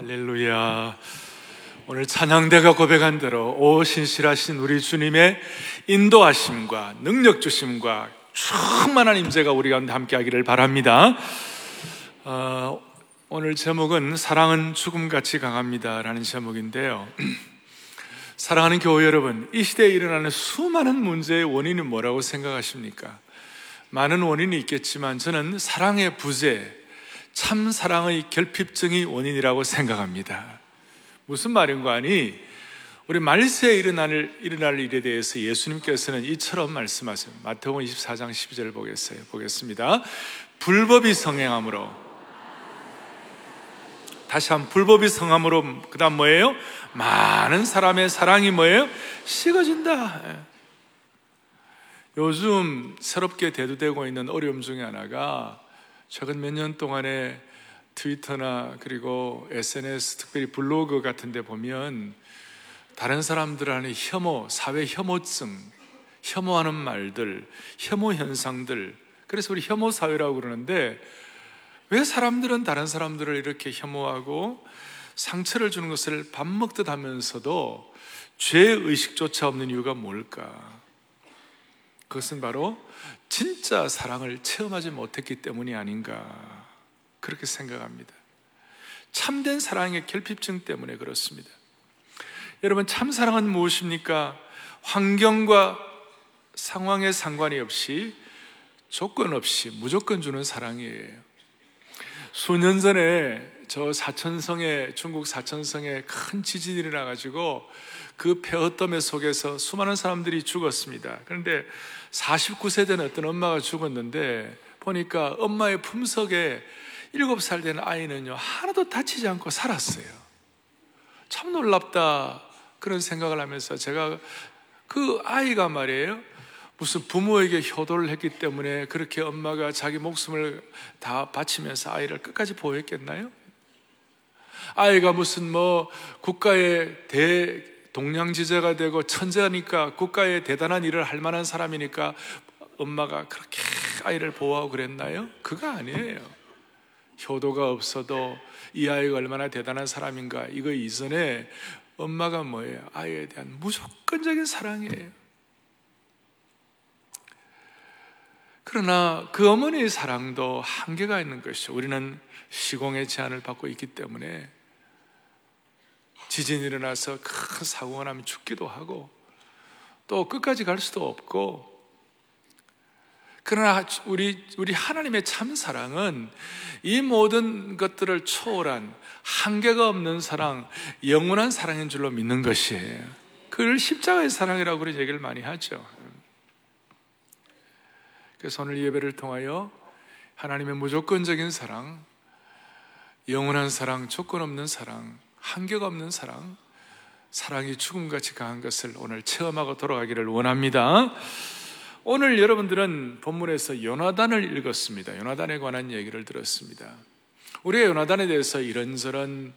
할렐루야. 오늘 찬양대가 고백한 대로 오 신실하신 우리 주님의 인도하심과 능력 주심과 충만한 임재가 우리 가운데 함께하기를 바랍니다. 어, 오늘 제목은 사랑은 죽음같이 강합니다라는 제목인데요. 사랑하는 교회 여러분, 이 시대에 일어나는 수많은 문제의 원인은 뭐라고 생각하십니까? 많은 원인이 있겠지만 저는 사랑의 부재, 참 사랑의 결핍증이 원인이라고 생각합니다. 무슨 말인가 하니 우리 말세에 일어날, 일어날 일에 대해서 예수님께서는 이처럼 말씀하세요. 마태복음 24장 12절을 보겠어요. 보겠습니다. 불법이 성행함으로 다시 한 불법이 성함으로 그다음 뭐예요? 많은 사람의 사랑이 뭐예요? 식어진다. 예. 요즘 새롭게 대두되고 있는 어려움 중에 하나가 최근 몇 년 동안에 트위터나 그리고 SNS 특별히 블로그 같은 데 보면 다른 사람들 안에 혐오, 사회 혐오증, 혐오하는 말들, 혐오 현상들 그래서 우리 혐오 사회라고 그러는데 왜 사람들은 다른 사람들을 이렇게 혐오하고 상처를 주는 것을 밥 먹듯 하면서도 죄 의식조차 없는 이유가 뭘까? 그것은 바로 진짜 사랑을 체험하지 못했기 때문이 아닌가 그렇게 생각합니다. 참된 사랑의 결핍증 때문에 그렇습니다. 여러분 참 사랑은 무엇입니까? 환경과 상황에 상관이 없이 조건 없이 무조건 주는 사랑이에요. 수년 전에 저 사천성에 중국 사천성에 큰 지진이 일어나 가지고 그 폐허덤의 속에서 수많은 사람들이 죽었습니다. 그런데 49세 된 어떤 엄마가 죽었는데 보니까 엄마의 품속에 7살 된 아이는요, 하나도 다치지 않고 살았어요. 참 놀랍다. 그런 생각을 하면서 제가 그 아이가 말이에요. 무슨 부모에게 효도를 했기 때문에 그렇게 엄마가 자기 목숨을 다 바치면서 아이를 끝까지 보호했겠나요? 아이가 무슨 뭐 국가의 대 동량지제가 되고 천재니까 국가에 대단한 일을 할 만한 사람이니까 엄마가 그렇게 아이를 보호하고 그랬나요? 그거 아니에요. 효도가 없어도 이 아이가 얼마나 대단한 사람인가 이거 이전에 엄마가 뭐예요? 아이에 대한 무조건적인 사랑이에요. 그러나 그 어머니의 사랑도 한계가 있는 것이죠. 우리는 시공의 제한을 받고 있기 때문에 지진이 일어나서 큰 사고가 나면 죽기도 하고 또 끝까지 갈 수도 없고 그러나 우리, 우리 하나님의 참 사랑은 이 모든 것들을 초월한 한계가 없는 사랑, 영원한 사랑인 줄로 믿는 것이에요. 그걸 십자가의 사랑이라고 그런 얘기를 많이 하죠. 그래서 오늘 예배를 통하여 하나님의 무조건적인 사랑, 영원한 사랑, 조건 없는 사랑, 한계가 없는 사랑, 사랑이 죽음같이 강한 것을 오늘 체험하고 돌아가기를 원합니다. 오늘 여러분들은 본문에서 요나단을 읽었습니다. 요나단에 관한 얘기를 들었습니다. 우리가 요나단에 대해서 이런저런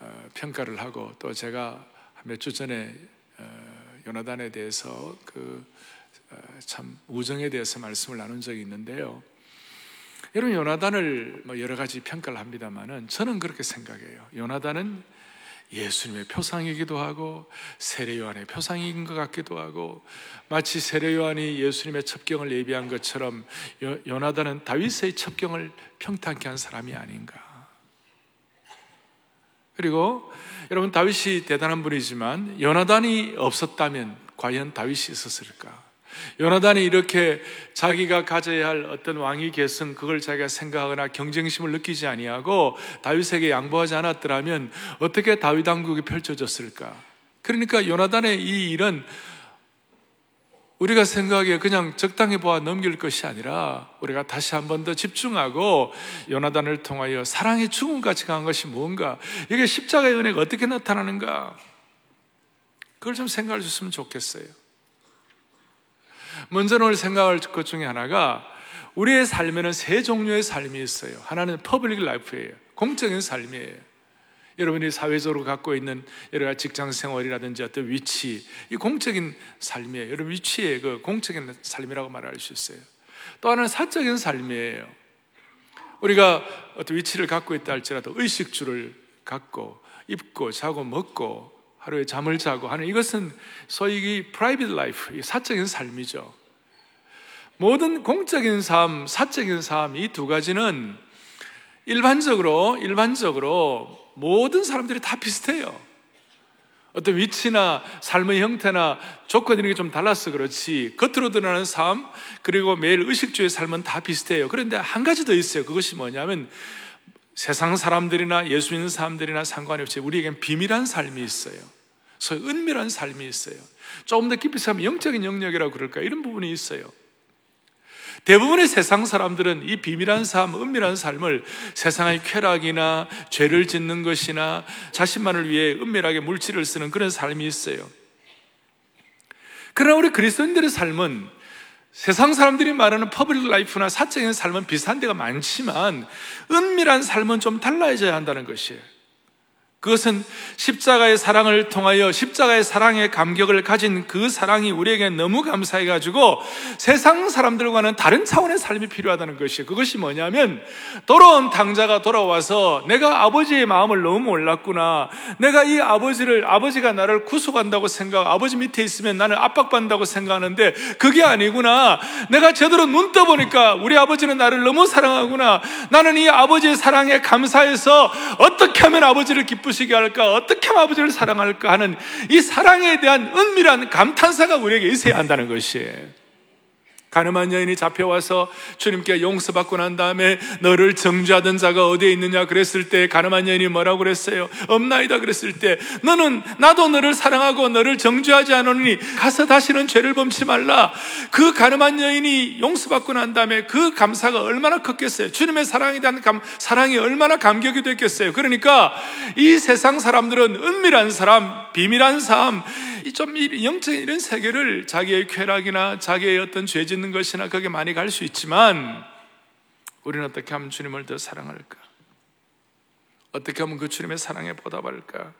어, 평가를 하고 또 제가 몇 주 전에 어, 요나단에 대해서 그 참 어, 우정에 대해서 말씀을 나눈 적이 있는데요. 여러분 요나단을 뭐 여러 가지 평가를 합니다만은 저는 그렇게 생각해요. 요나단은 예수님의 표상이기도 하고 세례 요한의 표상인 것 같기도 하고 마치 세례 요한이 예수님의 첩경을 예비한 것처럼 요나단은 다윗의 첩경을 평탄케 한 사람이 아닌가. 그리고 여러분 다윗이 대단한 분이지만 요나단이 없었다면 과연 다윗이 있었을까? 요나단이 이렇게 자기가 가져야 할 어떤 왕위 계승 그걸 자기가 생각하거나 경쟁심을 느끼지 아니하고 다윗에게 양보하지 않았더라면 어떻게 다윗 왕국이 펼쳐졌을까? 그러니까 요나단의 이 일은 우리가 생각하기에 그냥 적당히 보아 넘길 것이 아니라 우리가 다시 한 번 더 집중하고 요나단을 통하여 사랑이 죽음같이 강한 것이 뭔가 이게 십자가의 은혜가 어떻게 나타나는가 그걸 좀 생각해 주셨으면 좋겠어요. 먼저 오늘 생각할 것 중에 하나가 우리의 삶에는 세 종류의 삶이 있어요. 하나는 public life예요. 공적인 삶이에요. 여러분이 사회적으로 갖고 있는 여러 가지 직장 생활이라든지 어떤 위치, 이 공적인 삶이에요. 여러분 위치의 그 공적인 삶이라고 말할 수 있어요. 또 하나는 사적인 삶이에요. 우리가 어떤 위치를 갖고 있다 할지라도 의식주를 갖고 입고 자고 먹고 하루에 잠을 자고 하는 이것은 소위 이 private life, 사적인 삶이죠. 모든 공적인 삶, 사적인 삶 이 두 가지는 일반적으로 일반적으로 모든 사람들이 다 비슷해요. 어떤 위치나 삶의 형태나 조건이 좀 달라서 그렇지 겉으로 드러나는 삶 그리고 매일 의식주의 삶은 다 비슷해요. 그런데 한 가지 더 있어요. 그것이 뭐냐면 세상 사람들이나 예수 믿는 사람들이나 상관이 없이 우리에겐 비밀한 삶이 있어요. 소위 은밀한 삶이 있어요. 조금 더 깊이 생각하면 영적인 영역이라고 그럴까 이런 부분이 있어요. 대부분의 세상 사람들은 이 비밀한 삶, 은밀한 삶을 세상의 쾌락이나 죄를 짓는 것이나 자신만을 위해 은밀하게 물질을 쓰는 그런 삶이 있어요. 그러나 우리 그리스도인들의 삶은 세상 사람들이 말하는 public life나 사적인 삶은 비슷한 데가 많지만 은밀한 삶은 좀 달라져야 한다는 것이에요. 그것은 십자가의 사랑을 통하여 십자가의 사랑의 감격을 가진 그 사랑이 우리에게 너무 감사해가지고 세상 사람들과는 다른 차원의 삶이 필요하다는 것이에요. 그것이 뭐냐면 돌아온 당자가 돌아와서 내가 아버지의 마음을 너무 몰랐구나. 내가 이 아버지를, 아버지가 나를 구속한다고 생각, 아버지 밑에 있으면 나는 압박받는다고 생각하는데 그게 아니구나. 내가 제대로 눈 떠보니까 우리 아버지는 나를 너무 사랑하구나. 나는 이 아버지의 사랑에 감사해서 어떻게 하면 아버지를 기쁘 기쁘시게 할까? 어떻게 아버지를 사랑할까? 하는 이 사랑에 대한 은밀한 감탄사가 우리에게 있어야 한다는 것이에요. 가늠한 여인이 잡혀와서 주님께 용서받고 난 다음에 너를 정죄하던 자가 어디에 있느냐 그랬을 때 가늠한 여인이 뭐라고 그랬어요? 없나이다 그랬을 때 너는 나도 너를 사랑하고 너를 정죄하지 않으니 가서 다시는 죄를 범치 말라. 그 가늠한 여인이 용서받고 난 다음에 그 감사가 얼마나 컸겠어요? 주님의 사랑에 대한 감, 사랑이 얼마나 감격이 됐겠어요? 그러니까 이 세상 사람들은 은밀한 사람, 비밀한 삶, 좀 영적인 이런 세계를 자기의 쾌락이나 자기의 어떤 죄 짓는 것이나 그게 많이 갈 수 있지만 우리는 어떻게 하면 주님을 더 사랑할까? 어떻게 하면 그 주님의 사랑에 보답할까?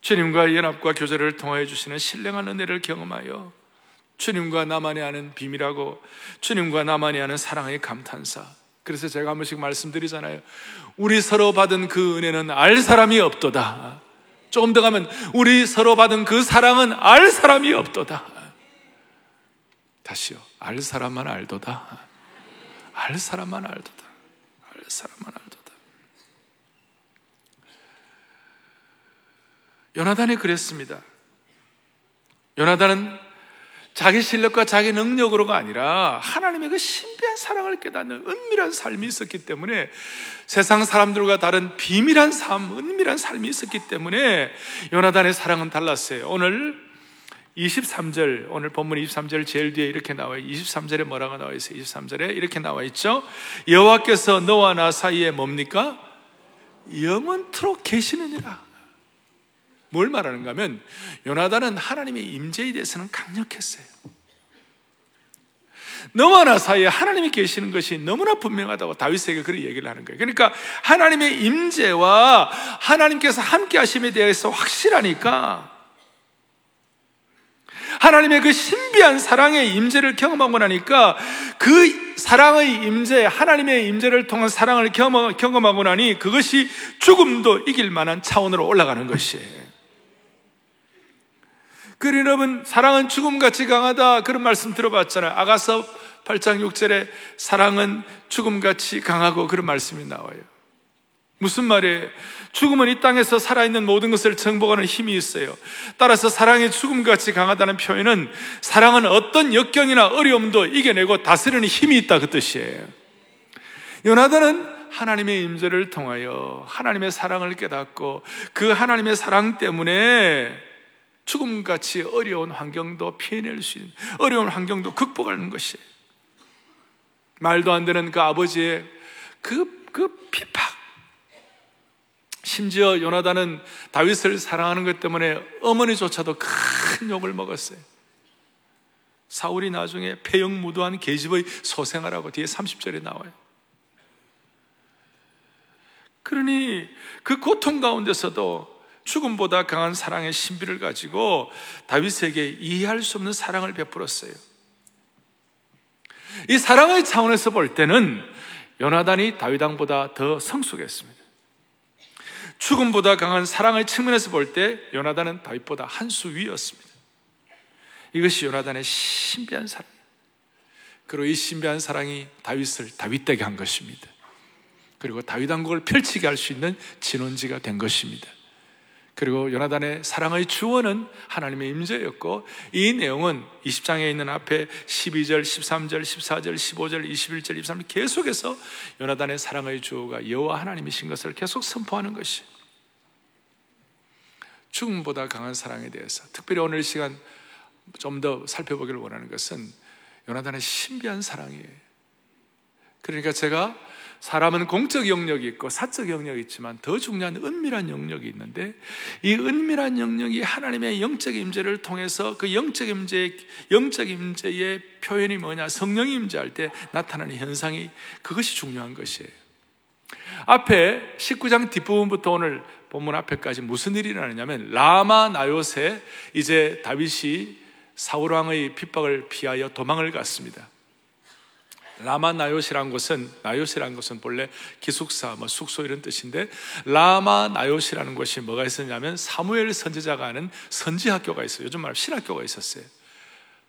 주님과 연합과 교제를 통하여 주시는 신령한 은혜를 경험하여 주님과 나만이 아는 비밀하고 주님과 나만이 아는 사랑의 감탄사. 그래서 제가 한 번씩 말씀드리잖아요. 우리 서로 받은 그 은혜는 알 사람이 없도다. 조금 더 가면 우리 서로 받은 그 사랑은 알 사람이 없도다. 다시요. 알 사람만 알도다. 알 사람만 알도다. 알 사람만 알도다. 요나단이 그랬습니다. 요나단은 자기 실력과 자기 능력으로가 아니라 하나님의 그 신비한 사랑을 깨닫는 은밀한 삶이 있었기 때문에 세상 사람들과 다른 비밀한 삶, 은밀한 삶이 있었기 때문에 요나단의 사랑은 달랐어요. 오늘 23절, 오늘 본문 23절 제일 뒤에 이렇게 나와요. 23절에 뭐라고 나와 있어요? 23절에 이렇게 나와 있죠? 여호와께서 너와 나 사이에 뭡니까? 영원토록 계시느니라. 뭘 말하는가 하면 요나단은 하나님의 임재에 대해서는 강력했어요. 너와 나 사이에 하나님이 계시는 것이 너무나 분명하다고 다윗에게 그런 얘기를 하는 거예요. 그러니까 하나님의 임재와 하나님께서 함께 하심에 대해서 확실하니까 하나님의 그 신비한 사랑의 임재를 경험하고 나니까 그 사랑의 임재, 하나님의 임재를 통한 사랑을 경험하고 나니 그것이 죽음도 이길 만한 차원으로 올라가는 것이에요. 그 여러분 사랑은 죽음같이 강하다 그런 말씀 들어봤잖아요. 아가서 8장 6절에 사랑은 죽음같이 강하고 그런 말씀이 나와요. 무슨 말이에요? 죽음은 이 땅에서 살아있는 모든 것을 정복하는 힘이 있어요. 따라서 사랑이 죽음같이 강하다는 표현은 사랑은 어떤 역경이나 어려움도 이겨내고 다스리는 힘이 있다 그 뜻이에요. 요나단은 하나님의 임재를 통하여 하나님의 사랑을 깨닫고 그 하나님의 사랑 때문에 죽음같이 어려운 환경도 피해낼 수 있는 어려운 환경도 극복하는 것이. 말도 안 되는 그 아버지의 그, 그 피팍 심지어 요나단은 다윗을 사랑하는 것 때문에 어머니조차도 큰 욕을 먹었어요. 사울이 나중에 폐영무도한 계집의 소생하라고 뒤에 30절에 나와요. 그러니 그 고통 가운데서도 죽음보다 강한 사랑의 신비를 가지고 다윗에게 이해할 수 없는 사랑을 베풀었어요. 이 사랑의 차원에서 볼 때는 요나단이 다윗왕보다 더 성숙했습니다. 죽음보다 강한 사랑의 측면에서 볼 때 요나단은 다윗보다 한 수 위였습니다. 이것이 요나단의 신비한 사랑. 그리고 이 신비한 사랑이 다윗을 다윗되게 한 것입니다. 그리고 다윗 왕국을 펼치게 할 수 있는 진원지가 된 것입니다. 그리고 요나단의 사랑의 주원은 하나님의 임재였고 이 내용은 20장에 있는 앞에 12절, 13절, 14절, 15절, 21절, 23절 계속해서 요나단의 사랑의 주어가 여호와 하나님이신 것을 계속 선포하는 것이 죽음보다 강한 사랑에 대해서 특별히 오늘 시간 좀 더 살펴보기를 원하는 것은 요나단의 신비한 사랑이에요. 그러니까 제가 사람은 공적 영역이 있고 사적 영역이 있지만 더 중요한 은밀한 영역이 있는데 이 은밀한 영역이 하나님의 영적 임재를 통해서 그 영적 임재 영적 임재의 표현이 뭐냐 성령이 임재할 때 나타나는 현상이 그것이 중요한 것이에요. 앞에 19장 뒷부분부터 오늘 본문 앞에까지 무슨 일이 일어나냐면 라마 나요세 이제 다윗이 사울 왕의 핍박을 피하여 도망을 갔습니다. 라마 나요시란 것은 나요시란 것은 본래 기숙사, 뭐 숙소 이런 뜻인데 라마 나요시라는 것이 뭐가 있었냐면 사무엘 선지자가 하는 선지 학교가 있어요. 요즘 말 신학교가 있었어요.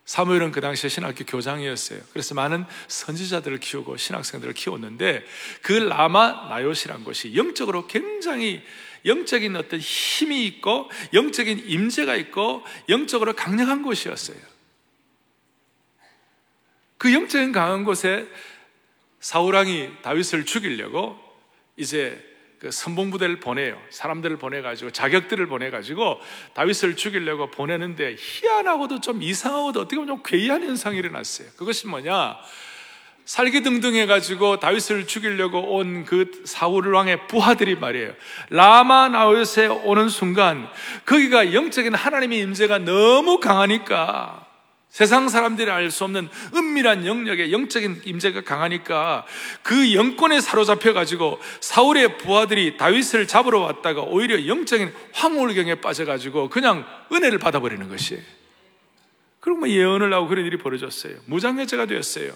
사무엘은 그 당시에 신학교 교장이었어요. 그래서 많은 선지자들을 키우고 신학생들을 키웠는데 그 라마 나요시란 것이 영적으로 굉장히 영적인 어떤 힘이 있고 영적인 임재가 있고 영적으로 강력한 곳이었어요. 그 영적인 강한 곳에 사우랑이 다윗을 죽이려고 이제 그 선봉부대를 보내요. 사람들을 보내가지고 자격들을 보내가지고 다윗을 죽이려고 보내는데 희한하고도 좀 이상하고도 어떻게 보면 좀 괴이한 현상이 일어났어요. 그것이 뭐냐? 살기등등해가지고 다윗을 죽이려고 온 그 사울 왕의 부하들이 말이에요. 라마 나웃에 오는 순간 거기가 영적인 하나님의 임재가 너무 강하니까 세상 사람들이 알 수 없는 은밀한 영역에 영적인 임재가 강하니까 그 영권에 사로잡혀 가지고 사울의 부하들이 다윗을 잡으러 왔다가 오히려 영적인 황홀경에 빠져 가지고 그냥 은혜를 받아 버리는 것이에요. 그리고 뭐 예언을 하고 그런 일이 벌어졌어요. 무장해제가 되었어요.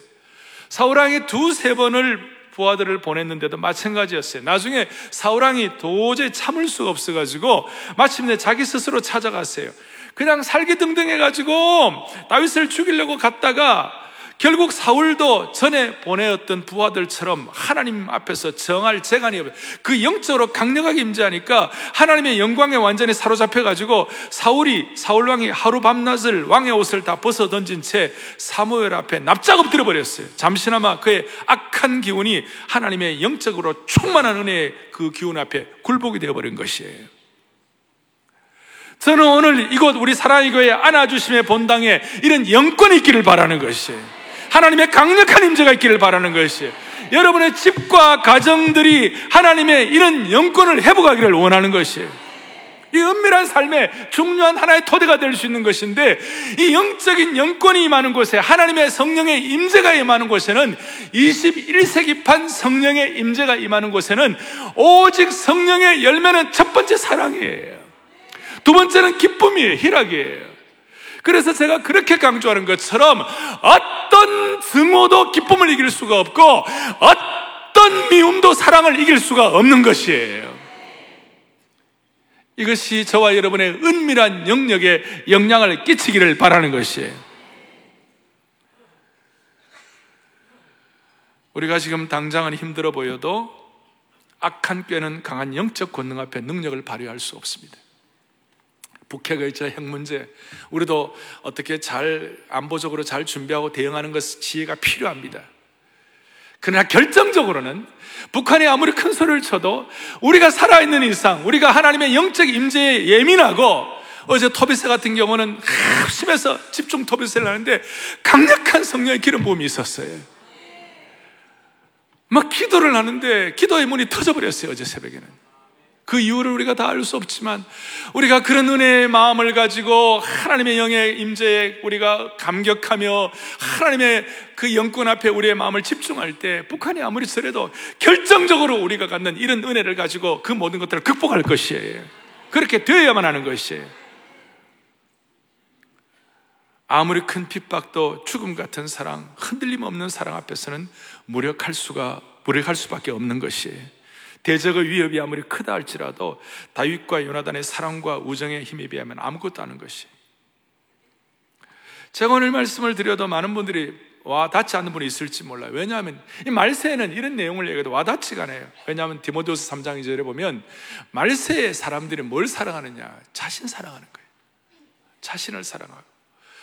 사울 왕이 두세 번을 부하들을 보냈는데도 마찬가지였어요. 나중에 사울왕이 도저히 참을 수가 없어가지고 마침내 자기 스스로 찾아갔어요. 그냥 살기 등등해가지고 다윗을 죽이려고 갔다가 결국 사울도 전에 보내었던 부하들처럼 하나님 앞에서 정할 재간이 없어요. 그 영적으로 강력하게 임재하니까 하나님의 영광에 완전히 사로잡혀가지고 사울이, 사울왕이 하루 밤낮을 왕의 옷을 다 벗어 던진 채 사무엘 앞에 납작 엎드려 버렸어요. 잠시나마 그의 악한 기운이 하나님의 영적으로 충만한 은혜의 그 기운 앞에 굴복이 되어버린 것이에요. 저는 오늘 이곳 우리 사랑의 교회 안아주심의 본당에 이런 영권이 있기를 바라는 것이에요. 하나님의 강력한 임재가 있기를 바라는 것이에요. 여러분의 집과 가정들이 하나님의 이런 영권을 회복하기를 원하는 것이에요. 이 은밀한 삶의 중요한 하나의 토대가 될 수 있는 것인데 이 영적인 영권이 임하는 곳에 하나님의 성령의 임재가 임하는 곳에는 21세기판 성령의 임재가 임하는 곳에는 오직 성령의 열매는 첫 번째 사랑이에요. 두 번째는 기쁨이에요. 희락이에요. 그래서 제가 그렇게 강조하는 것처럼 어떤 증오도 기쁨을 이길 수가 없고 어떤 미움도 사랑을 이길 수가 없는 것이에요. 이것이 저와 여러분의 은밀한 영역에 영향을 끼치기를 바라는 것이에요. 우리가 지금 당장은 힘들어 보여도 악한 꾀는 강한 영적 권능 앞에 능력을 발휘할 수 없습니다. 북핵 의저 핵 문제 우리도 어떻게 잘 안보적으로 잘 준비하고 대응하는 것 지혜가 필요합니다. 그러나 결정적으로는 북한이 아무리 큰 소리를 쳐도 우리가 살아있는 이상 우리가 하나님의 영적 임재에 예민하고 어제 토비세 같은 경우는 심해서 집중 토비세를 하는데 강력한 성령의 기름 부음이 있었어요. 막 기도를 하는데 기도의 문이 터져버렸어요 어제 새벽에는. 그 이유를 우리가 다 알 수 없지만 우리가 그런 은혜의 마음을 가지고 하나님의 영의 임재에 우리가 감격하며 하나님의 그 영권 앞에 우리의 마음을 집중할 때 북한이 아무리 서래도 결정적으로 우리가 갖는 이런 은혜를 가지고 그 모든 것들을 극복할 것이에요. 그렇게 되어야만 하는 것이에요. 아무리 큰 핍박도 죽음 같은 사랑, 흔들림 없는 사랑 앞에서는 무력할 수가 무력할 수밖에 없는 것이에요. 대적의 위협이 아무리 크다 할지라도 다윗과 요나단의 사랑과 우정의 힘에 비하면 아무것도 아닌 것이. 제가 오늘 말씀을 드려도 많은 분들이 와 닿지 않는 분이 있을지 몰라요. 왜냐하면 이 말세에는 이런 내용을 얘기해도 와 닿지가 않아요. 왜냐하면 디모데후서 3장 2절에 보면 말세의 사람들이 뭘 사랑하느냐? 자신 사랑하는 거예요. 자신을 사랑하고.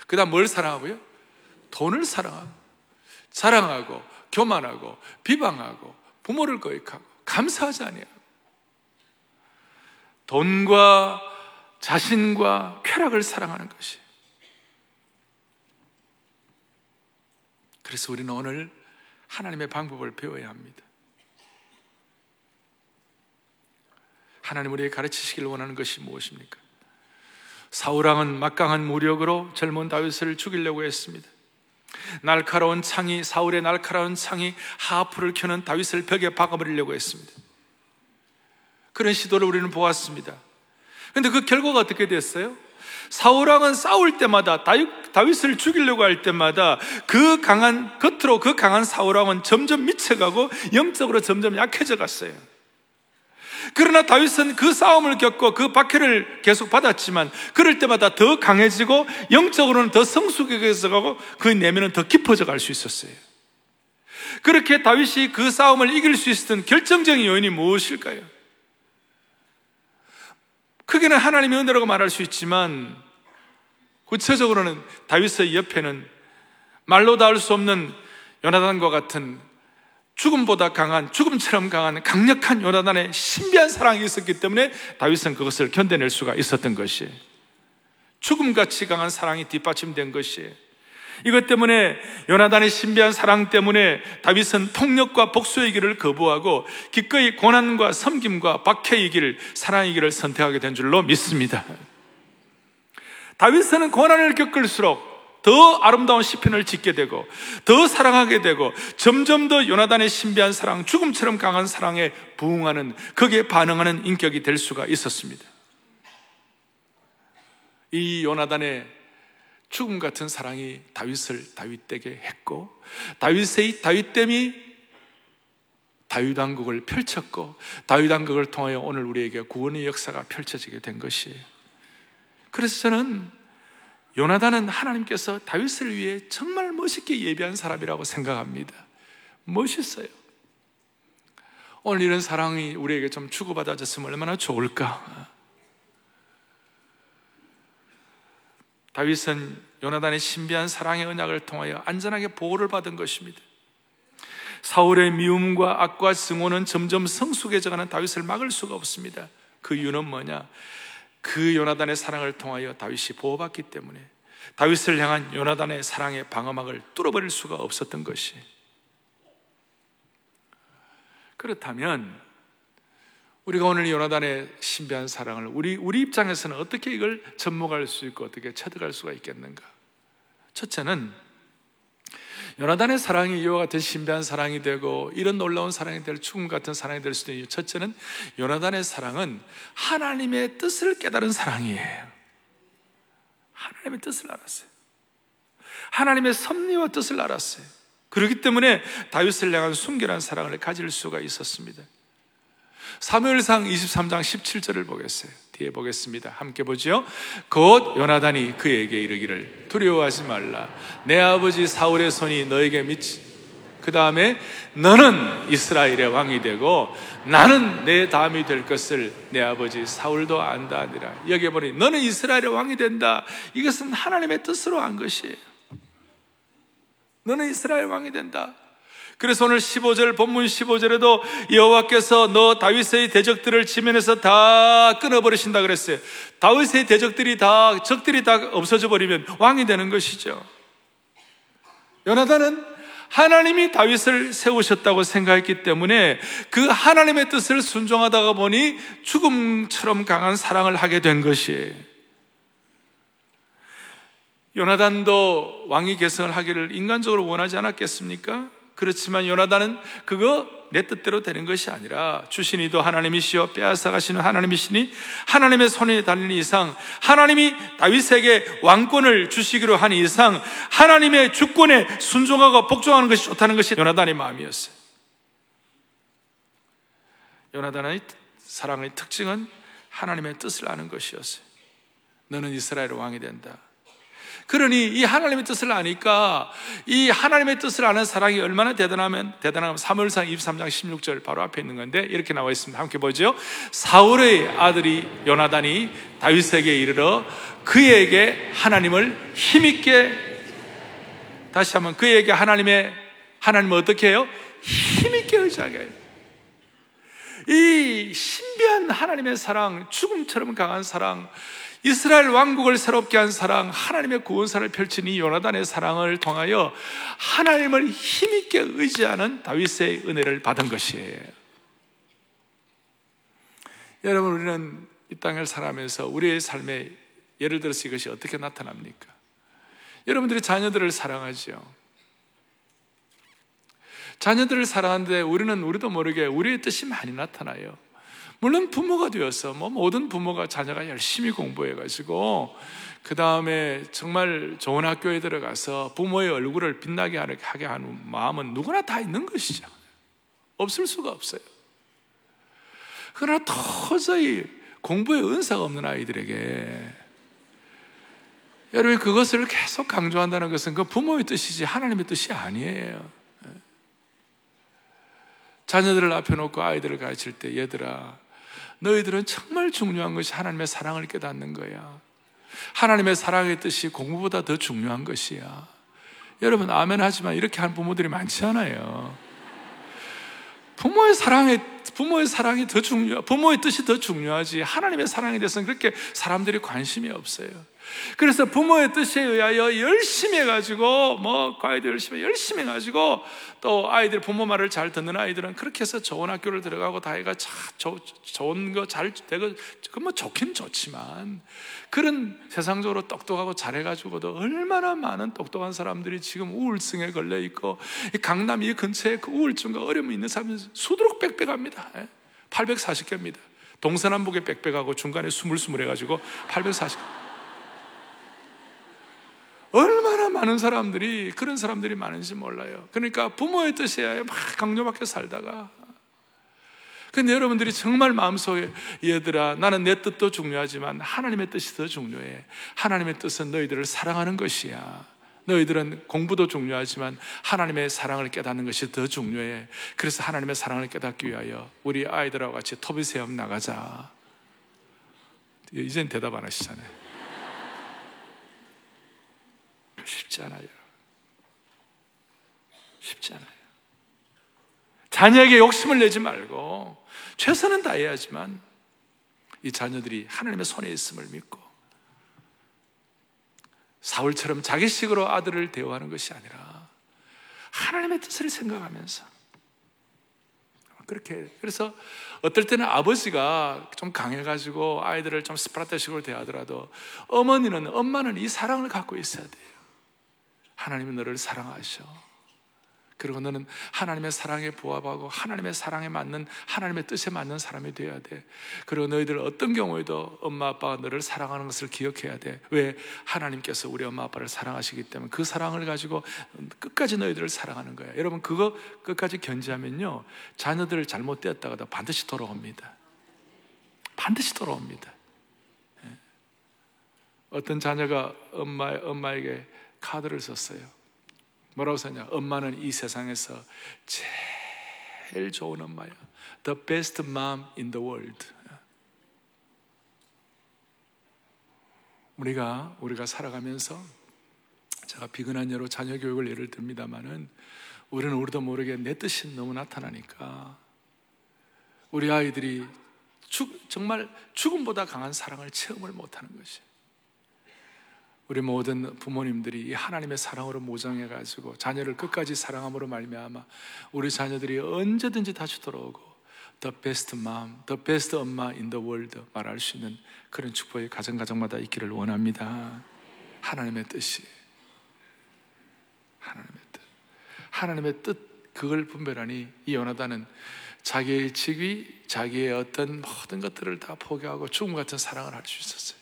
그다음 뭘 사랑하고요? 돈을 사랑하고, 사랑하고, 교만하고, 비방하고, 부모를 거역하고, 감사하지 아니하고. 돈과 자신과 쾌락을 사랑하는 것이. 그래서 우리는 오늘 하나님의 방법을 배워야 합니다. 하나님 우리에게 가르치시길 원하는 것이 무엇입니까? 사울왕은 막강한 무력으로 젊은 다윗을 죽이려고 했습니다. 날카로운 창이 사울의 날카로운 창이 하프를 켜는 다윗을 벽에 박아버리려고 했습니다. 그런 시도를 우리는 보았습니다. 근데 그 결과가 어떻게 됐어요? 사울왕은 싸울 때마다 다윗, 을 죽이려고 할 때마다 그 강한 겉으로 그 강한 사울왕은 점점 미쳐가고 영적으로 점점 약해져 갔어요. 그러나 다윗은 그 싸움을 겪고 그 박해를 계속 받았지만 그럴 때마다 더 강해지고 영적으로는 더 성숙해져 가고 그 내면은 더 깊어져 갈 수 있었어요. 그렇게 다윗이 그 싸움을 이길 수 있었던 결정적인 요인이 무엇일까요? 크게는 하나님의 은혜라고 말할 수 있지만 구체적으로는 다윗의 옆에는 말로 닿을 수 없는 요나단과 같은 죽음보다 강한 죽음처럼 강한 강력한 요나단의 신비한 사랑이 있었기 때문에 다윗은 그것을 견뎌낼 수가 있었던 것이 죽음같이 강한 사랑이 뒷받침된 것이 이것 때문에 요나단의 신비한 사랑 때문에 다윗은 폭력과 복수의 길을 거부하고 기꺼이 고난과 섬김과 박해의 길, 사랑의 길을 선택하게 된 줄로 믿습니다. 다윗은 고난을 겪을수록 더 아름다운 시편을 짓게 되고 더 사랑하게 되고 점점 더 요나단의 신비한 사랑, 죽음처럼 강한 사랑에 부응하는 거기에 반응하는 인격이 될 수가 있었습니다. 이 요나단의 죽음 같은 사랑이 다윗을 다윗되게 했고 다윗의 다윗됨이 다윗 왕국을 펼쳤고 다윗 왕국을 통하여 오늘 우리에게 구원의 역사가 펼쳐지게 된 것이에요. 그래서 저는 요나단은 하나님께서 다윗을 위해 정말 멋있게 예비한 사람이라고 생각합니다. 멋있어요. 오늘 이런 사랑이 우리에게 좀 주고받아졌으면 얼마나 좋을까? 다윗은 요나단의 신비한 사랑의 언약을 통하여 안전하게 보호를 받은 것입니다. 사울의 미움과 악과 증오는 점점 성숙해져가는 다윗을 막을 수가 없습니다. 그 이유는 뭐냐? 그 요나단의 사랑을 통하여 다윗이 보호받기 때문에 다윗을 향한 요나단의 사랑의 방어막을 뚫어버릴 수가 없었던 것이 그렇다면 우리가 오늘 요나단의 신비한 사랑을 우리 우리 입장에서는 어떻게 이걸 접목할 수 있고 어떻게 체득할 수가 있겠는가? 첫째는 요나단의 사랑이 이와 같은 신비한 사랑이 되고 이런 놀라운 사랑이 될 죽음 같은 사랑이 될 수도 있는 첫째는 요나단의 사랑은 하나님의 뜻을 깨달은 사랑이에요. 하나님의 뜻을 알았어요. 하나님의 섭리와 뜻을 알았어요. 그렇기 때문에 다윗을 향한 순결한 사랑을 가질 수가 있었습니다. 사무엘상 23장 17절을 보겠어요. 뒤에 보겠습니다. 함께 보죠. 곧 요나단이 그에게 이르기를 두려워하지 말라. 내 아버지 사울의 손이 너에게 미치. 그 다음에 너는 이스라엘의 왕이 되고 나는 내 다음이 될 것을 내 아버지 사울도 안다 하니라. 여기 보니 너는 이스라엘의 왕이 된다. 이것은 하나님의 뜻으로 한 것이에요. 너는 이스라엘 왕이 된다. 그래서 오늘 15절 본문 15절에도 여호와께서 너 다윗의 대적들을 지면에서 다 끊어버리신다 그랬어요. 다윗의 대적들이 다 적들이 다 없어져 버리면 왕이 되는 것이죠. 요나단은 하나님이 다윗을 세우셨다고 생각했기 때문에 그 하나님의 뜻을 순종하다가 보니 죽음처럼 강한 사랑을 하게 된 것이에요. 요나단도 왕위 계승을 하기를 인간적으로 원하지 않았겠습니까? 그렇지만 요나단은 그거 내 뜻대로 되는 것이 아니라 주신이도 하나님이시여 빼앗아 가시는 하나님이시니 하나님의 손에 달린 이상 하나님이 다윗에게 왕권을 주시기로 한 이상 하나님의 주권에 순종하고 복종하는 것이 좋다는 것이 요나단의 마음이었어요. 요나단의 사랑의 특징은 하나님의 뜻을 아는 것이었어요. 너는 이스라엘 왕이 된다. 그러니 이 하나님의 뜻을 아니까 이 하나님의 뜻을 아는 사랑이 얼마나 대단하면 대단하면 3월상 23장 16절 바로 앞에 있는 건데 이렇게 나와 있습니다. 함께 보죠. 사울의 아들이 요나단이 다윗에게 이르러 그에게 하나님을 힘있게 다시 한번 그에게 하나님의 하나님을 어떻게 해요? 힘있게 의지하게 해요. 이 신비한 하나님의 사랑, 죽음처럼 강한 사랑, 이스라엘 왕국을 새롭게 한 사랑, 하나님의 구원사를 펼친 이 요나단의 사랑을 통하여 하나님을 힘있게 의지하는 다윗의 은혜를 받은 것이에요. 여러분, 우리는 이 땅을 살아가면서 우리의 삶에 예를 들어서 이것이 어떻게 나타납니까? 여러분들이 자녀들을 사랑하죠. 자녀들을 사랑하는데 우리는 우리도 모르게 우리의 뜻이 많이 나타나요. 물론 부모가 되어서 뭐 모든 부모가 자녀가 열심히 공부해 가지고 그 다음에 정말 좋은 학교에 들어가서 부모의 얼굴을 빛나게 하게 하는 마음은 누구나 다 있는 것이죠. 없을 수가 없어요. 그러나 도저히 공부에 은사가 없는 아이들에게 여러분 그것을 계속 강조한다는 것은 그 부모의 뜻이지 하나님의 뜻이 아니에요. 자녀들을 앞에 놓고 아이들을 가르칠 때 얘들아 너희들은 정말 중요한 것이 하나님의 사랑을 깨닫는 거야. 하나님의 사랑의 뜻이 공부보다 더 중요한 것이야. 여러분 아멘 하지만 이렇게 하는 부모들이 많지 않아요. 부모의 사랑에 부모의 사랑이 더 중요, 부모의 뜻이 더 중요하지. 하나님의 사랑에 대해서는 그렇게 사람들이 관심이 없어요. 그래서 부모의 뜻에 의하여 열심히 해가지고 뭐 과외도 열심히 열심히 해가지고 또 아이들 부모 말을 잘 듣는 아이들은 그렇게 해서 좋은 학교를 들어가고 다 해가 참 좋은 거 잘 되고 그뭐 좋긴 좋지만 그런 세상적으로 똑똑하고 잘해가지고도 얼마나 많은 똑똑한 사람들이 지금 우울증에 걸려 있고 강남 이 근처에 그 우울증과 어려움이 있는 사람이 수두룩 빽빽합니다. 840개입니다. 예? 동서남북에 빽빽하고 중간에 스물스물해가지고 840. 얼마나 많은 사람들이 그런 사람들이 많은지 몰라요. 그러니까 부모의 뜻에 막 강요받게 살다가 근데 여러분들이 정말 마음속에 얘들아 나는 내 뜻도 중요하지만 하나님의 뜻이 더 중요해. 하나님의 뜻은 너희들을 사랑하는 것이야. 너희들은 공부도 중요하지만 하나님의 사랑을 깨닫는 것이 더 중요해. 그래서 하나님의 사랑을 깨닫기 위하여 우리 아이들하고 같이 토비세엄 나가자. 이젠 대답 안 하시잖아요. 쉽지 않아요. 쉽지 않아요. 자녀에게 욕심을 내지 말고 최선은 다해야지만 이 자녀들이 하나님의 손에 있음을 믿고 사울처럼 자기식으로 아들을 대우하는 것이 아니라 하나님의 뜻을 생각하면서 그렇게 그래서 어떨 때는 아버지가 좀 강해가지고 아이들을 좀 스파르타식으로 대하더라도 어머니는 엄마는 이 사랑을 갖고 있어야 돼요. 하나님은 너를 사랑하셔. 그리고 너는 하나님의 사랑에 부합하고 하나님의 사랑에 맞는 하나님의 뜻에 맞는 사람이 되어야 돼. 그리고 너희들 어떤 경우에도 엄마 아빠가 너를 사랑하는 것을 기억해야 돼. 왜? 하나님께서 우리 엄마 아빠를 사랑하시기 때문에 그 사랑을 가지고 끝까지 너희들을 사랑하는 거야. 여러분 그거 끝까지 견지하면요. 자녀들 잘못되었다가도 반드시 돌아옵니다. 반드시 돌아옵니다. 예. 어떤 자녀가 엄마 엄마에게 카드를 썼어요. 뭐라고 썼냐? 엄마는 이 세상에서 제일 좋은 엄마야. The best mom in the world. 우리가 우리가 살아가면서 제가 비근한 예로 자녀 교육을 예를 듭니다만은 우리는 우리도 모르게 내 뜻이 너무 나타나니까 우리 아이들이 죽, 정말 죽음보다 강한 사랑을 체험을 못하는 것이. 우리 모든 부모님들이 하나님의 사랑으로 모정해 가지고 자녀를 끝까지 사랑함으로 말미암아 우리 자녀들이 언제든지 다시 돌아오고 the best mom, the best 엄마 in the world 말할 수 있는 그런 축복이 가정 가정마다 있기를 원합니다. 하나님의 뜻이 하나님의 뜻, 하나님의 뜻 그걸 분별하니 이 요나단은 자기의 직위, 자기의 어떤 모든 것들을 다 포기하고 죽음 같은 사랑을 할 수 있었어요.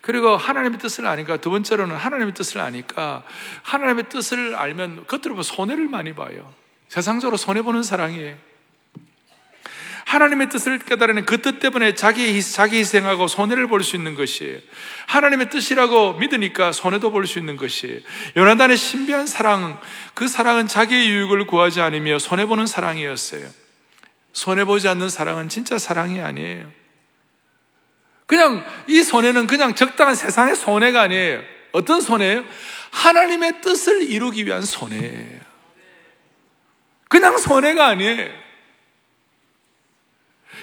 그리고 하나님의 뜻을 아니까 두 번째로는 하나님의 뜻을 아니까 하나님의 뜻을 알면 겉으로 손해를 많이 봐요. 세상적으로 손해 보는 사랑이에요. 하나님의 뜻을 깨달으는 그 뜻 때문에 자기, 자기 희생하고 손해를 볼 수 있는 것이에요. 하나님의 뜻이라고 믿으니까 손해도 볼 수 있는 것이에요. 요나단의 신비한 사랑, 그 사랑은 자기의 유익을 구하지 않으며 손해 보는 사랑이었어요. 손해 보지 않는 사랑은 진짜 사랑이 아니에요. 그냥 이 손해는 그냥 적당한 세상의 손해가 아니에요. 어떤 손해예요? 하나님의 뜻을 이루기 위한 손해예요. 그냥 손해가 아니에요.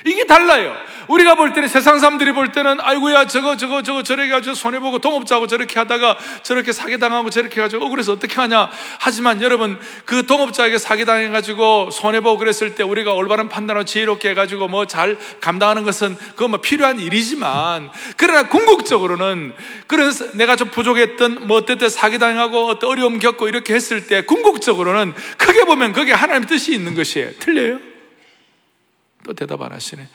이게 달라요. 우리가 볼 때는 세상 사람들이 볼 때는 아이고야 저거 저거 저거 저렇게 가지고 손해 보고 동업자하고 저렇게 하다가 저렇게 사기 당하고 저렇게 가지고 억울해서 어떻게 하냐. 하지만 여러분 그 동업자에게 사기 당해 가지고 손해 보고 그랬을 때 우리가 올바른 판단을 지혜롭게 해 가지고 뭐 잘 감당하는 것은 그거 뭐 필요한 일이지만 그러나 궁극적으로는 그런 내가 좀 부족했던 뭐 어쨌든 사기 당하고 어떤 어려움 겪고 이렇게 했을 때 궁극적으로는 크게 보면 그게 하나님의 뜻이 있는 것이에요. 틀려요? 또 대답 안 하시네.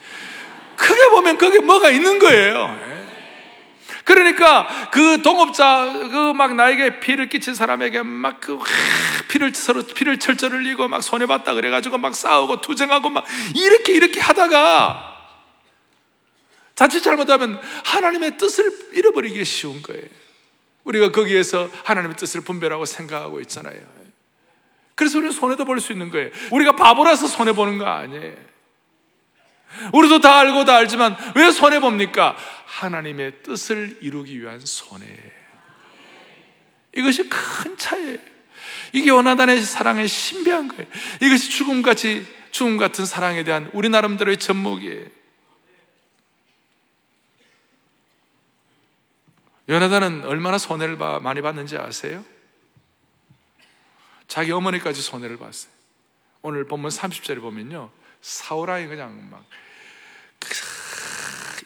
크게 보면 거기에 뭐가 있는 거예요. 그러니까 그 동업자 그 막 나에게 피를 끼친 사람에게 막 그 피를 서로 피를 철철 흘리고 막 손해 봤다 그래 가지고 막 싸우고 투쟁하고 막 이렇게 이렇게 하다가 자칫 잘못하면 하나님의 뜻을 잃어버리기 쉬운 거예요. 우리가 거기에서 하나님의 뜻을 분별하고 생각하고 있잖아요. 그래서 우리는 손해도 볼 수 있는 거예요. 우리가 바보라서 손해 보는 거 아니에요. 우리도 다 알고 다 알지만 왜 손해 봅니까? 하나님의 뜻을 이루기 위한 손해. 이것이 큰 차이예요. 이게 원하단의 사랑의 신비한 거예요. 이것이 죽음같이 죽음 같은 사랑에 대한 우리 나름대로의 접목이에요. 요나단은 얼마나 손해를 많이 받는지 아세요? 자기 어머니까지 손해를 봤어요. 오늘 본문 30절에 보면요. 사우라이 그냥 막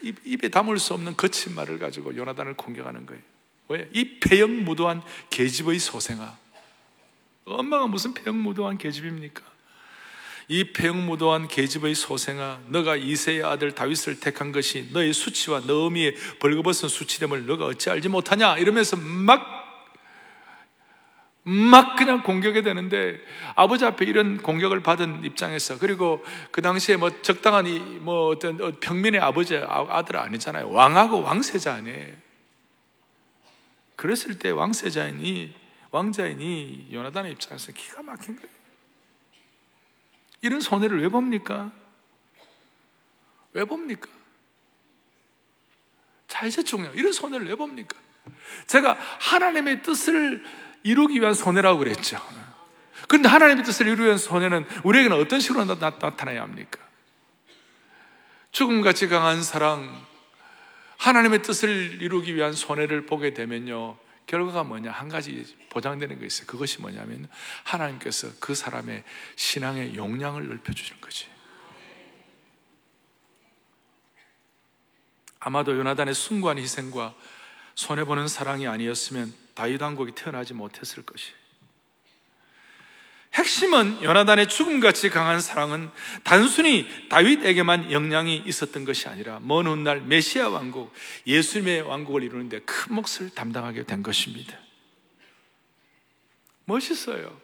입 에 담을 수 없는 거친 말을 가지고 요나단을 공격하는 거예요. 왜? 이 폐영무도한 계집의 소생아. 엄마가 무슨 폐영무도한 계집입니까? 이 폐영무도한 계집의 소생아, 너가 이세의 아들 다윗을 택한 것이 너의 수치와 너 어미의 벌거벗은 수치됨을 너가 어찌 알지 못하냐? 이러면서 막 막 그냥 공격이 되는데 아버지 앞에 이런 공격을 받은 입장에서 그리고 그 당시에 뭐 적당한 이 뭐 어떤 어, 평민의 아버지 아, 아들 아니잖아요. 왕하고 왕세자 아니에요. 그랬을 때 왕세자인이 왕자인이 요나단의 입장에서 기가 막힌 거예요. 이런 손해를 왜 봅니까? 왜 봅니까? 자, 이제 중요해요. 이런 손해를 왜 봅니까? 제가 하나님의 뜻을 이루기 위한 손해라고 그랬죠. 그런데 하나님의 뜻을 이루기 위한 손해는 우리에게는 어떤 식으로 나, 타나야 합니까? 죽음같이 강한 사랑, 하나님의 뜻을 이루기 위한 손해를 보게 되면요. 결과가 뭐냐? 한 가지 보장되는 게 있어요. 그것이 뭐냐면 하나님께서 그 사람의 신앙의 용량을 넓혀주시는 거지. 아마도 요나단의 숭고한 희생과 손해보는 사랑이 아니었으면 다윗 왕국이 태어나지 못했을 것이. 핵심은 요나단의 죽음같이 강한 사랑은 단순히 다윗에게만 영향이 있었던 것이 아니라 먼 훗날 메시아 왕국, 예수님의 왕국을 이루는데 큰 몫을 담당하게 된 것입니다. 멋있어요.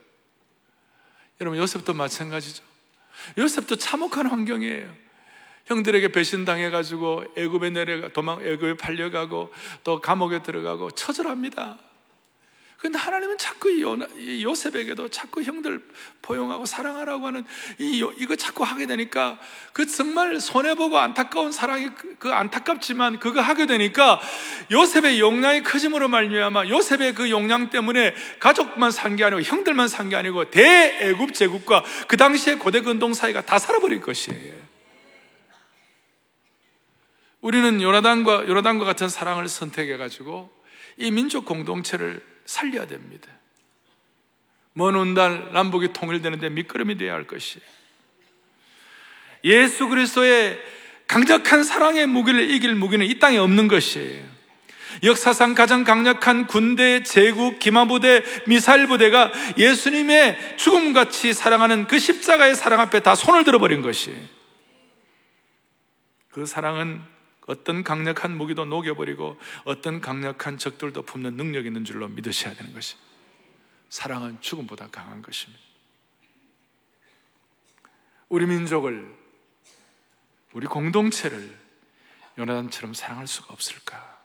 여러분 요셉도 마찬가지죠. 요셉도 참혹한 환경이에요. 형들에게 배신당해 가지고 애굽에 내려가 도망 애굽에 팔려가고 또 감옥에 들어가고 처절합니다. 근데 하나님은 자꾸 이 요셉에게도 자꾸 형들 포용하고 사랑하라고 하는 이, 이거 자꾸 하게 되니까 그 정말 손해 보고 안타까운 사랑이 그, 그 안타깝지만 그거 하게 되니까 요셉의 용량이 커짐으로 말미암아 요셉의 그 용량 때문에 가족만 산 게 아니고 형들만 산 게 아니고 대애굽 제국과 그 당시의 고대 근동 사이가 다 살아버릴 것이에요. 우리는 요나단과 요나단과 같은 사랑을 선택해 가지고 이 민족 공동체를 살려야 됩니다. 먼 훗날 남북이 통일되는데 밑거름이 되어야 할 것이. 예수 그리스도의 강력한 사랑의 무기를 이길 무기는 이 땅에 없는 것이에요. 역사상 가장 강력한 군대, 제국, 기마부대, 미사일 부대가 예수님의 죽음같이 사랑하는 그 십자가의 사랑 앞에 다 손을 들어버린 것이에요. 그 사랑은 어떤 강력한 무기도 녹여버리고 어떤 강력한 적들도 품는 능력 있는 줄로 믿으셔야 되는 것이 사랑은 죽음보다 강한 것입니다. 우리 민족을 우리 공동체를 요나단처럼 사랑할 수가 없을까?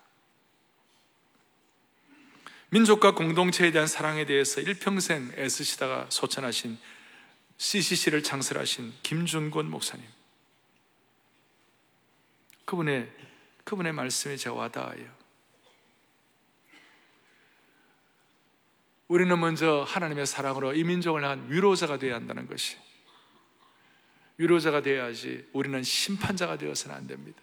민족과 공동체에 대한 사랑에 대해서 일평생 애쓰시다가 소천하신 CCC를 창설하신 김준권 목사님. 그분의, 그분의 말씀이 제가 와닿아요. 우리는 먼저 하나님의 사랑으로 이 민족을 향한 위로자가 되어야 한다는 것이. 위로자가 되어야지 우리는 심판자가 되어서는 안 됩니다.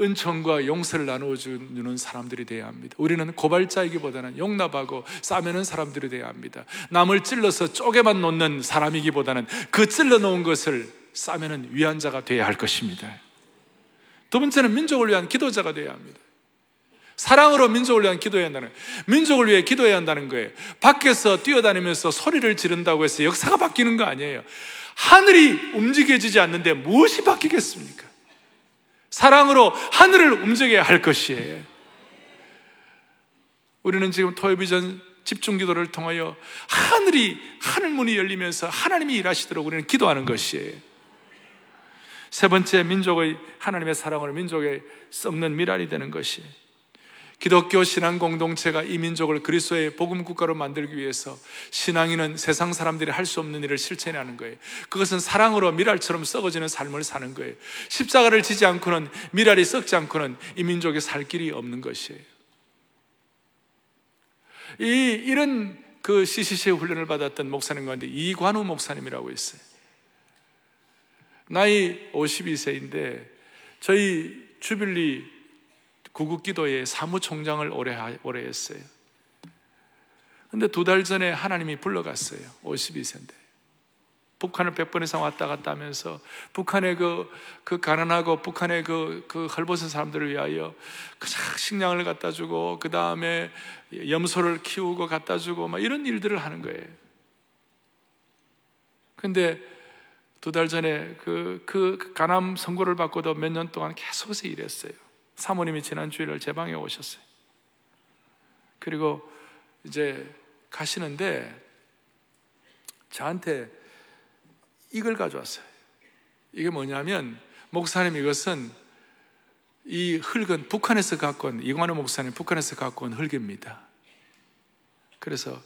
은총과 용서를 나누어 주는 사람들이 되어야 합니다. 우리는 고발자이기보다는 용납하고 싸매는 사람들이 되어야 합니다. 남을 찔러서 쪼개만 놓는 사람이기보다는 그 찔러 놓은 것을 싸매는 위안자가 되어야 할 것입니다. 두 번째는 민족을 위한 기도자가 되어야 합니다. 사랑으로 민족을 위한 기도해야 한다는 민족을 위해 기도해야 한다는 거예요. 밖에서 뛰어다니면서 소리를 지른다고 해서 역사가 바뀌는 거 아니에요. 하늘이 움직여지지 않는데 무엇이 바뀌겠습니까? 사랑으로 하늘을 움직여야 할 것이에요. 우리는 지금 토요비전 집중 기도를 통하여 하늘이 하늘 문이 열리면서 하나님이 일하시도록 우리는 기도하는 것이에요. 세 번째 민족의 하나님의 사랑을 민족에 썩는 미랄이 되는 것이 기독교 신앙 공동체가 이 민족을 그리스도의 복음 국가로 만들기 위해서 신앙인은 세상 사람들이 할 수 없는 일을 실천하는 거예요. 그것은 사랑으로 미랄처럼 썩어지는 삶을 사는 거예요. 십자가를 지지 않고는 미랄이 썩지 않고는 이 민족이 살 길이 없는 것이에요. 이 이런 그 CCC 훈련을 받았던 목사님 가운데 이관우 목사님이라고 있어요. 나이 52세인데 저희 주빌리 구국기도의 사무총장을 오래, 오래 했어요. 근데 두 달 전에 하나님이 불러갔어요. 52세인데. 북한을 100번 이상 왔다 갔다 하면서 북한의 그, 그 가난하고 북한의 그, 그 헐벗은 사람들을 위하여 그냥 식량을 갖다 주고 그 다음에 염소를 키우고 갖다 주고 막 이런 일들을 하는 거예요. 근데 두 달 전에 그, 그 가남 선고를 받고도 몇 년 동안 계속해서 일했어요. 사모님이 지난 주일을 제 방에 오셨어요. 그리고 이제 가시는데 저한테 이걸 가져왔어요. 이게 뭐냐면 목사님 이것은 이 흙은 북한에서 갖고 온 이관호 목사님 북한에서 갖고 온 흙입니다. 그래서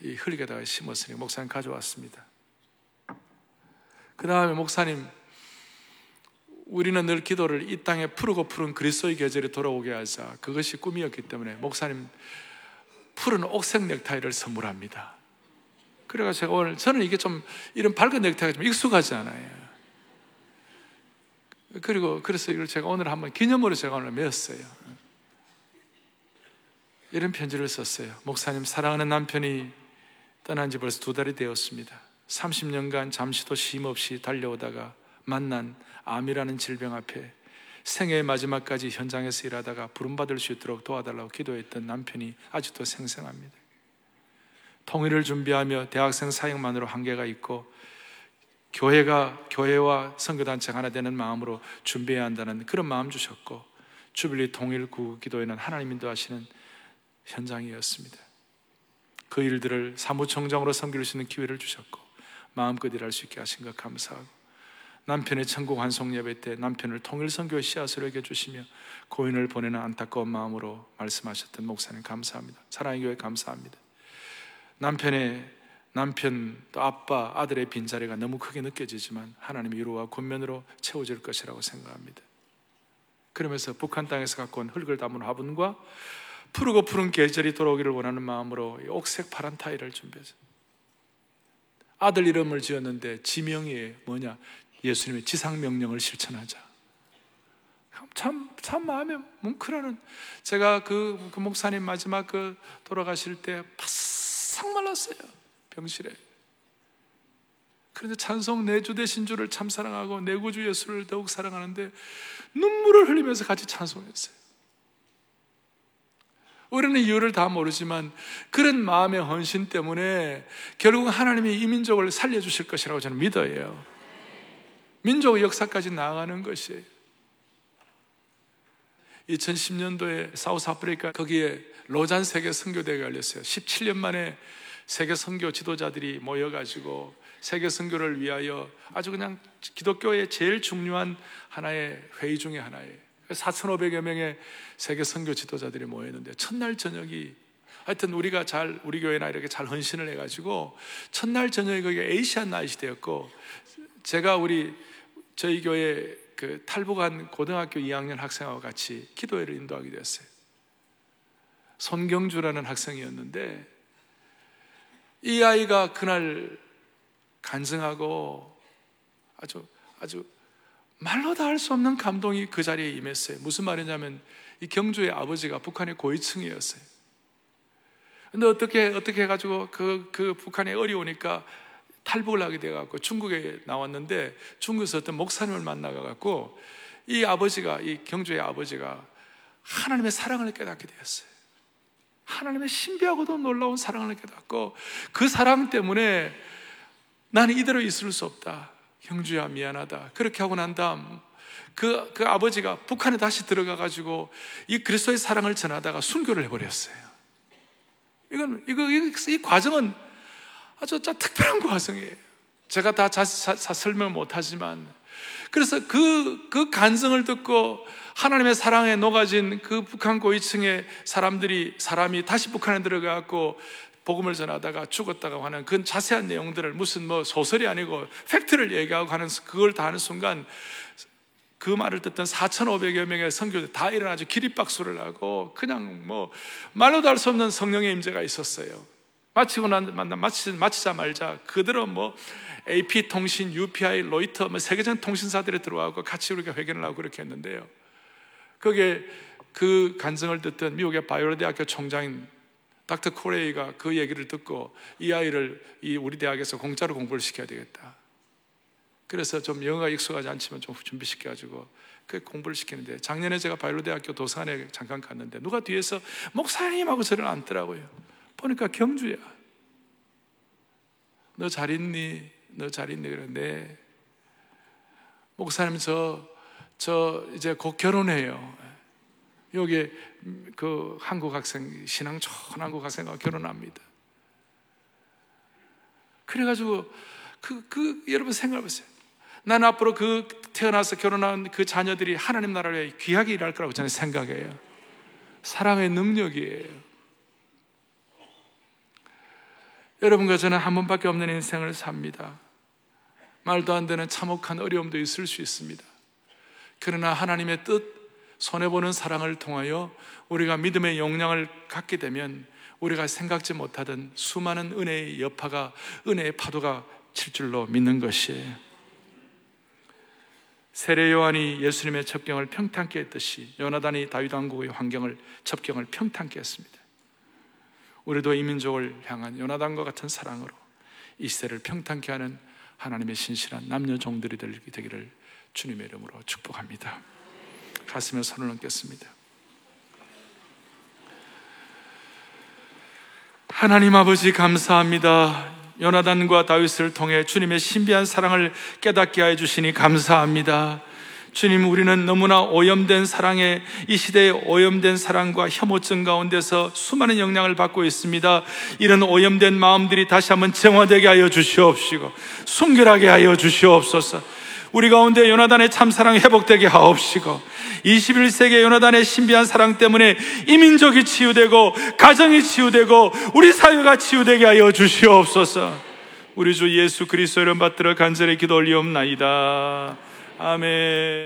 이 흙에다가 심었으니 목사님 가져왔습니다. 그 다음에 목사님 우리는 늘 기도를 이 땅에 푸르고 푸른 그리스도의 계절이 돌아오게 하자. 그것이 꿈이었기 때문에 목사님 푸른 옥색 넥타이를 선물합니다. 그래가 제가 오늘 저는 이게 좀 이런 밝은 넥타이가 좀 익숙하지 않아요. 그리고 그래서 이걸 제가 오늘 한번 기념으로 제가 오늘 메었어요. 이런 편지를 썼어요. 목사님 사랑하는 남편이 떠난 지 벌써 두 달이 되었습니다. 30년간 잠시도 쉼 없이 달려오다가 만난 암이라는 질병 앞에 생애의 마지막까지 현장에서 일하다가 부름받을 수 있도록 도와달라고 기도했던 남편이 아직도 생생합니다. 통일을 준비하며 대학생 사역만으로 한계가 있고 교회가 교회와 선교단체가 하나 되는 마음으로 준비해야 한다는 그런 마음 주셨고 주빌리 통일 구 기도에는 하나님 인도하시는 현장이었습니다. 그 일들을 사무총장으로 섬길 수 있는 기회를 주셨고 마음껏 일할 수 있게 하신 것 감사하고 남편의 천국 환송 예배 때 남편을 통일 선교의 씨앗으로 여겨 주시며 고인을 보내는 안타까운 마음으로 말씀하셨던 목사님 감사합니다. 사랑의 교회 감사합니다. 남편의 남편 또 아빠 아들의 빈자리가 너무 크게 느껴지지만 하나님의 위로와 권면으로 채워질 것이라고 생각합니다. 그러면서 북한 땅에서 갖고 온 흙을 담은 화분과 푸르고 푸른 계절이 돌아오기를 원하는 마음으로 옥색 파란 타일을 준비해서 아들 이름을 지었는데 지명이 뭐냐? 예수님의 지상명령을 실천하자. 참, 참 마음에 뭉클하는, 제가 그, 그 목사님 마지막 그 돌아가실 때 바싹 말랐어요. 병실에. 그런데 찬송 내 주 대신 주를 참 사랑하고 내 구주 예수를 더욱 사랑하는데 눈물을 흘리면서 같이 찬송했어요. 우리는 이유를 다 모르지만 그런 마음의 헌신 때문에 결국 하나님이 이 민족을 살려주실 것이라고 저는 믿어요. 민족의 역사까지 나아가는 것이에요. 2010년도에 사우스 아프리카 거기에 로잔 세계 선교대회가 열렸어요. 17년 만에 세계 선교 지도자들이 모여가지고 세계 선교를 위하여 아주 그냥 기독교의 제일 중요한 하나의 회의 중의 하나예요. 4,500여 명의 세계 선교 지도자들이 모였는데 첫날 저녁이 하여튼 우리가 잘 우리 교회나 이렇게 잘 헌신을 해가지고 첫날 저녁이 그게 에이시안 나이트 되었고 제가 우리 저희 교회 그 탈북한 고등학교 2학년 학생하고 같이 기도회를 인도하게 되었어요. 손경주라는 학생이었는데 이 아이가 그날 간증하고 아주 아주 말로 다 할 수 없는 감동이 그 자리에 임했어요. 무슨 말이냐면 이 경주의 아버지가 북한의 고위층이었어요. 근데 어떻게 어떻게 해가지고 그, 그 북한에 어려우니까 탈북을 하게 돼갖고 중국에 나왔는데 중국에서 어떤 목사님을 만나가갖고 이 아버지가 이 경주의 아버지가 하나님의 사랑을 깨닫게 되었어요. 하나님의 신비하고도 놀라운 사랑을 깨닫고 그 사랑 때문에 나는 이대로 있을 수 없다. 형주야 미안하다. 그렇게 하고 난 다음 그, 그 아버지가 북한에 다시 들어가가지고 이 그리스도의 사랑을 전하다가 순교를 해버렸어요. 이건, 이거, 이 과정은 아주 특별한 과정이에요. 제가 다 자, 자, 자 설명 못하지만 그래서 그, 그 간성을 듣고 하나님의 사랑에 녹아진 그 북한 고위층의 사람들이, 사람이 다시 북한에 들어가고 복음을 전하다가 죽었다가 하는 그 자세한 내용들을 무슨 뭐 소설이 아니고 팩트를 얘기하고 하는 그걸 다 하는 순간 그 말을 듣던 4,500여 명의 성교들 다 일어나서 기립박수를 하고 그냥 뭐 말로도 할 수 없는 성령의 임재가 있었어요. 마치고 난 마치, 마치자 말자 그대로 뭐 AP 통신, UPI, 로이터 뭐 세계적인 통신사들이 들어와고 같이 우리가 회견을 하고 그렇게 했는데요. 그게 그 간증을 듣던 미국의 바이오 대학교 총장인 닥터 코레이가 그 얘기를 듣고 이 아이를 이 우리 대학에서 공짜로 공부를 시켜야 되겠다. 그래서 좀 영어가 익숙하지 않지만 좀 준비시켜가지고 그 공부를 시키는데 작년에 제가 바이오 대학교 도서관에 잠깐 갔는데 누가 뒤에서 목사님하고 저를 앉더라고요. 보니까 경주야. 너 잘 있니? 너 잘 있니? 그런데 목사님 저, 저 이제 곧 결혼해요. 여기 그 한국 학생, 신앙 좋은 한국 학생과 결혼합니다. 그래가지고 그, 그, 여러분 생각해보세요. 난 앞으로 그 태어나서 결혼한 그 자녀들이 하나님 나라를 위해 귀하게 일할 거라고 저는 생각해요. 사랑의 능력이에요. 여러분과 저는 한 번밖에 없는 인생을 삽니다. 말도 안 되는 참혹한 어려움도 있을 수 있습니다. 그러나 하나님의 뜻, 손해보는 사랑을 통하여 우리가 믿음의 용량을 갖게 되면 우리가 생각지 못하던 수많은 은혜의 여파가, 은혜의 파도가 칠 줄로 믿는 것이에요. 세례 요한이 예수님의 첩경을 평탄케 했듯이 요나단이 다윗 왕국의 환경을 첩경을 평탄케 했습니다. 우리도 이 민족을 향한 요나단과 같은 사랑으로 이 시대를 평탄케 하는 하나님의 신실한 남녀 종들이 되기를 주님의 이름으로 축복합니다. 가슴에 손을 얹겠습니다. 하나님 아버지 감사합니다. 요나단과 다윗을 통해 주님의 신비한 사랑을 깨닫게 해 주시니 감사합니다. 주님, 우리는 너무나 오염된 사랑에 이 시대의 오염된 사랑과 혐오증 가운데서 수많은 영향을 받고 있습니다. 이런 오염된 마음들이 다시 한번 정화되게 하여 주시옵시고, 순결하게 하여 주시옵소서. 우리 가운데 요나단의 참 사랑 회복되게 하옵시고 21세기 요나단의 신비한 사랑 때문에 이민족이 치유되고 가정이 치유되고 우리 사회가 치유되게 하여 주시옵소서. 우리 주 예수 그리스도 이름 받들어 간절히 기도 올리옵나이다. 아멘